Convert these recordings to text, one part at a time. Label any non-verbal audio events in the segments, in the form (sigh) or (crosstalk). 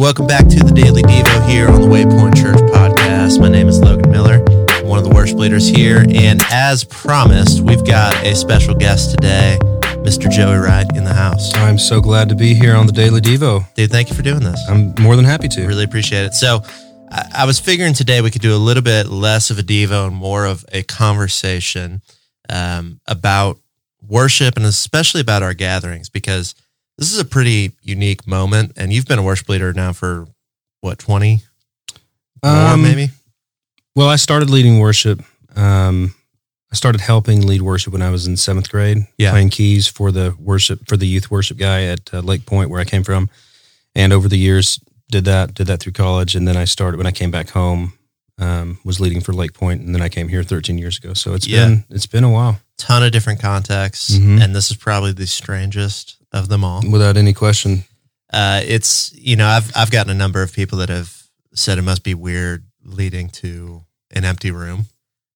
Welcome back to the Daily Devo here on the Waypoint Church podcast. My name is Logan Miller. I'm one of the worship leaders here. And as promised, we've got a special guest today, Mr. Joey Wright in the house. I'm so glad to be here on the Daily Devo. Dude, thank you for doing this. I'm more than happy to. Really appreciate it. So, I, I was figuring today we could do a little bit less of a Devo and more of a conversation um, about worship and especially about our gatherings because this is a pretty unique moment. And you've been a worship leader now for what, 20? More, Um, maybe? Well, I started leading worship. Um, I started helping lead worship when I was in seventh grade, Yeah. playing keys for the worship for the youth worship guy at uh, Lake Point, where I came from. And over the years, did that did that through college, and then I started when I came back home. Um, was leading for Lake Point, and then I came here 13 years ago. So it's Yeah. been it's been a while, Ton of different contexts. Mhm. And this is probably the strangest of them all. without any question. Uh, it's you know I've I've gotten a number of people that have said it must be weird leading to an empty room,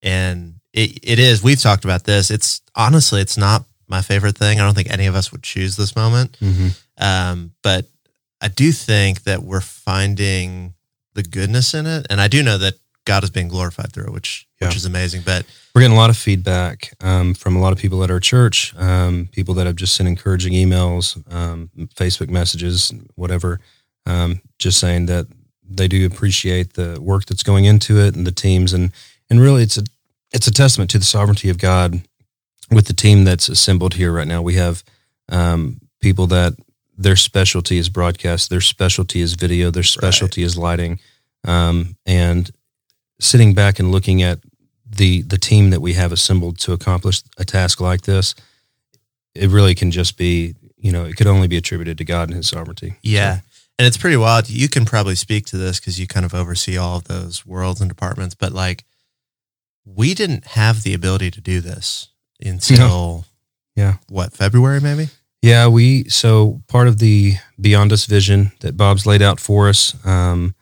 and it, it is. We've talked about this. It's honestly it's not my favorite thing. I don't think any of us would choose this moment, hmm um, but I do think that we're finding the goodness in it, and I do know that God is being glorified through it, which which is amazing. But We're getting a lot of feedback um, from a lot of people at our church, um, people that have just sent encouraging emails, um, Facebook messages, whatever, um, just saying that they do appreciate the work that's going into it and the teams, and and really it's a it's a testament to the sovereignty of God with the team that's assembled here right now. We have um, people that their specialty is broadcast, their specialty is video, their specialty is lighting, um, and sitting back and looking at the the team that we have assembled to accomplish a task like this, it really can just be you know it could only be attributed to God and His sovereignty. Yeah. And it's pretty wild. You can probably speak to this because you kind of oversee all of those worlds and departments, but like we didn't have the ability to do this until Yeah. what, February maybe? Yeah, we so part of the Beyond Us vision that Bob's laid out for us um,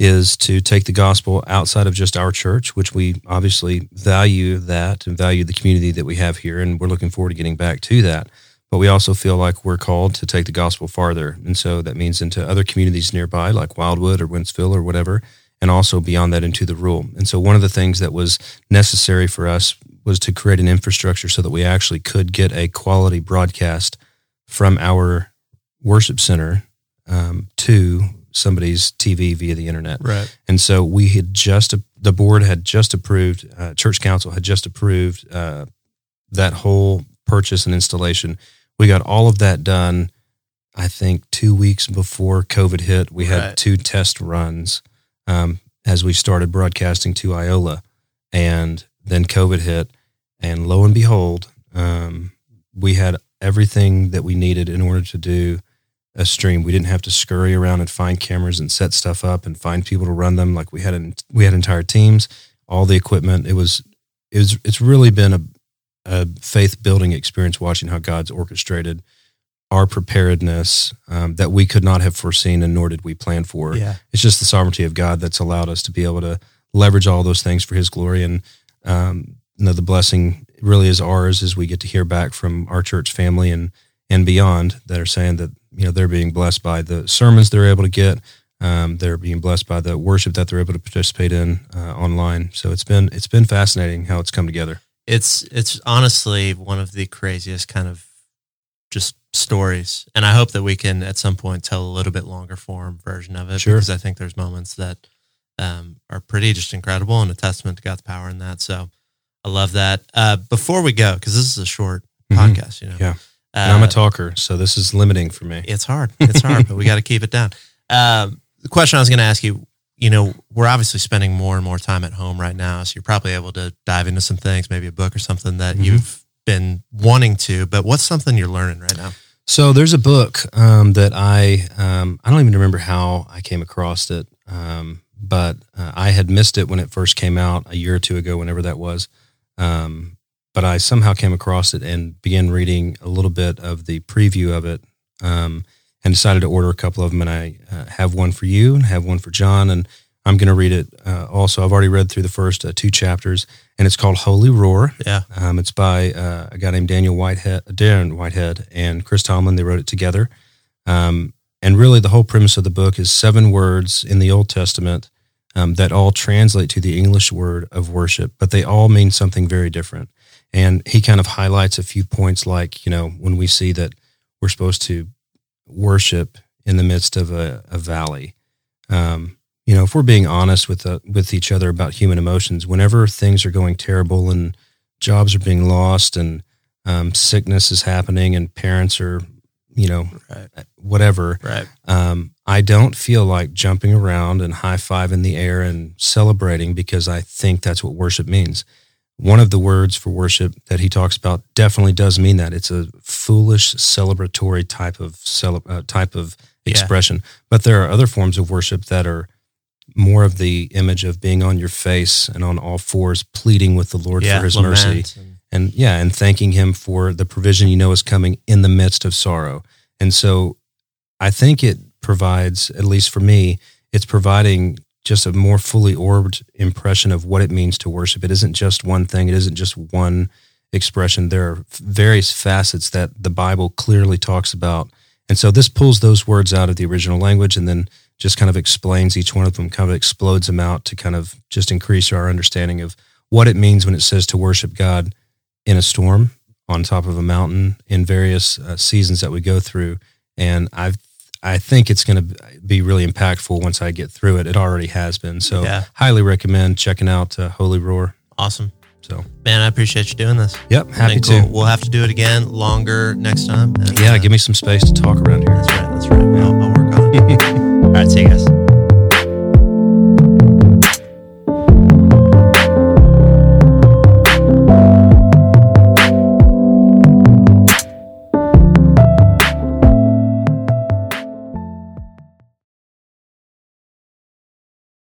is to take the gospel outside of just our church, which we obviously value that and value the community that we have here, and we're looking forward to getting back to that. But we also feel like we're called to take the gospel farther, and so that means into other communities nearby, like Wildwood or Wentzville or whatever, and also beyond that into the rural. And so one of the things that was necessary for us was to create an infrastructure so that we actually could get a quality broadcast from our worship center um, to somebody's TV via the internet. Right. And so we had just, the board had just approved, uh, church council had just approved uh, that whole purchase and installation. We got all of that done, I think, two weeks before COVID hit. We had Right. two test runs um, as we started broadcasting to Iola. And then COVID hit. And lo and behold, um, we had everything that we needed in order to do a stream. We didn't have to scurry around and find cameras and set stuff up and find people to run them. Like we had, an, we had entire teams, all the equipment. It was, it was, it's really been a, a faith building experience watching how God's orchestrated our preparedness um, that we could not have foreseen and nor did we plan for. Yeah. It's just the sovereignty of God that's allowed us to be able to leverage all those things for His glory. And um, you know, the blessing really is ours as we get to hear back from our church family and and beyond that are saying that you know they're being blessed by the sermons they're able to get. Um, they're being blessed by the worship that they're able to participate in uh, online. So it's been it's been fascinating how it's come together. It's it's honestly one of the craziest kind of just stories. And I hope that we can at some point tell a little bit longer form version of it Sure. because I think there's moments that um, are pretty just incredible and a testament to God's power in that. So I love that. Uh, before we go, because this is a short Mhm. podcast, you know. Yeah. Uh, I'm a talker, so this is limiting for me. it's hard. It's hard, but we got to keep it down. (laughs) Um, the question I was going to ask you, you know, we're obviously spending more and more time at home right now, so you're probably able to dive into some things, maybe a book or something that Mhm. you've been wanting to. But what's something you're learning right now? So there's a book um, that I um, I don't even remember how I came across it, um, but uh, I had missed it when it first came out a year or two ago, whenever that was. Um, but I somehow came across it and began reading a little bit of the preview of it, um, and decided to order a couple of them. And I uh, have one for you and have one for John, and I'm going to read it. Uh, also, I've already read through the first uh, two chapters, and it's called Holy Roar. Yeah. Um, it's by uh, a guy named Daniel Whitehead, Darren Whitehead, and Chris Tomlin. They wrote it together. Um, and really, the whole premise of the book is seven words in the Old Testament um, that all translate to the English word of worship, but they all mean something very different. And he kind of highlights a few points, like you know, when we see that we're supposed to worship in the midst of a, a valley. Um, you know, if we're being honest with the, with each other about human emotions, whenever things are going terrible and jobs are being lost and um, sickness is happening and parents are, you know, right. whatever. Right. Um, I don't feel like jumping around and high five in the air and celebrating because I think that's what worship means. One of the words for worship that he talks about definitely does mean that it's a foolish celebratory type of cele- uh, type of expression. Yeah. But there are other forms of worship that are more of the image of being on your face and on all fours, pleading with the Lord yeah, for His mercy, and, and yeah, and thanking Him for the provision you know is coming in the midst of sorrow. And so, I think it provides, at least for me, it's providing just a more fully orbed impression of what it means to worship. It isn't just one thing. It isn't just one expression. There are various facets that the Bible clearly talks about. And so this pulls those words out of the original language and then just kind of explains each one of them, kind of explodes them out to kind of just increase our understanding of what it means when it says to worship God in a storm, on top of a mountain, in various uh, seasons that we go through. And I've I think it's going to be really impactful once I get through it. It already has been. So, yeah. highly recommend checking out uh, Holy Roar. Awesome. So, man, I appreciate you doing this. Yep, happy cool. to. We'll have to do it again, longer next time. And, yeah, uh, give me some space to talk around here. That's right. That's right. I'll, I'll work on it. (laughs) All right, see you guys.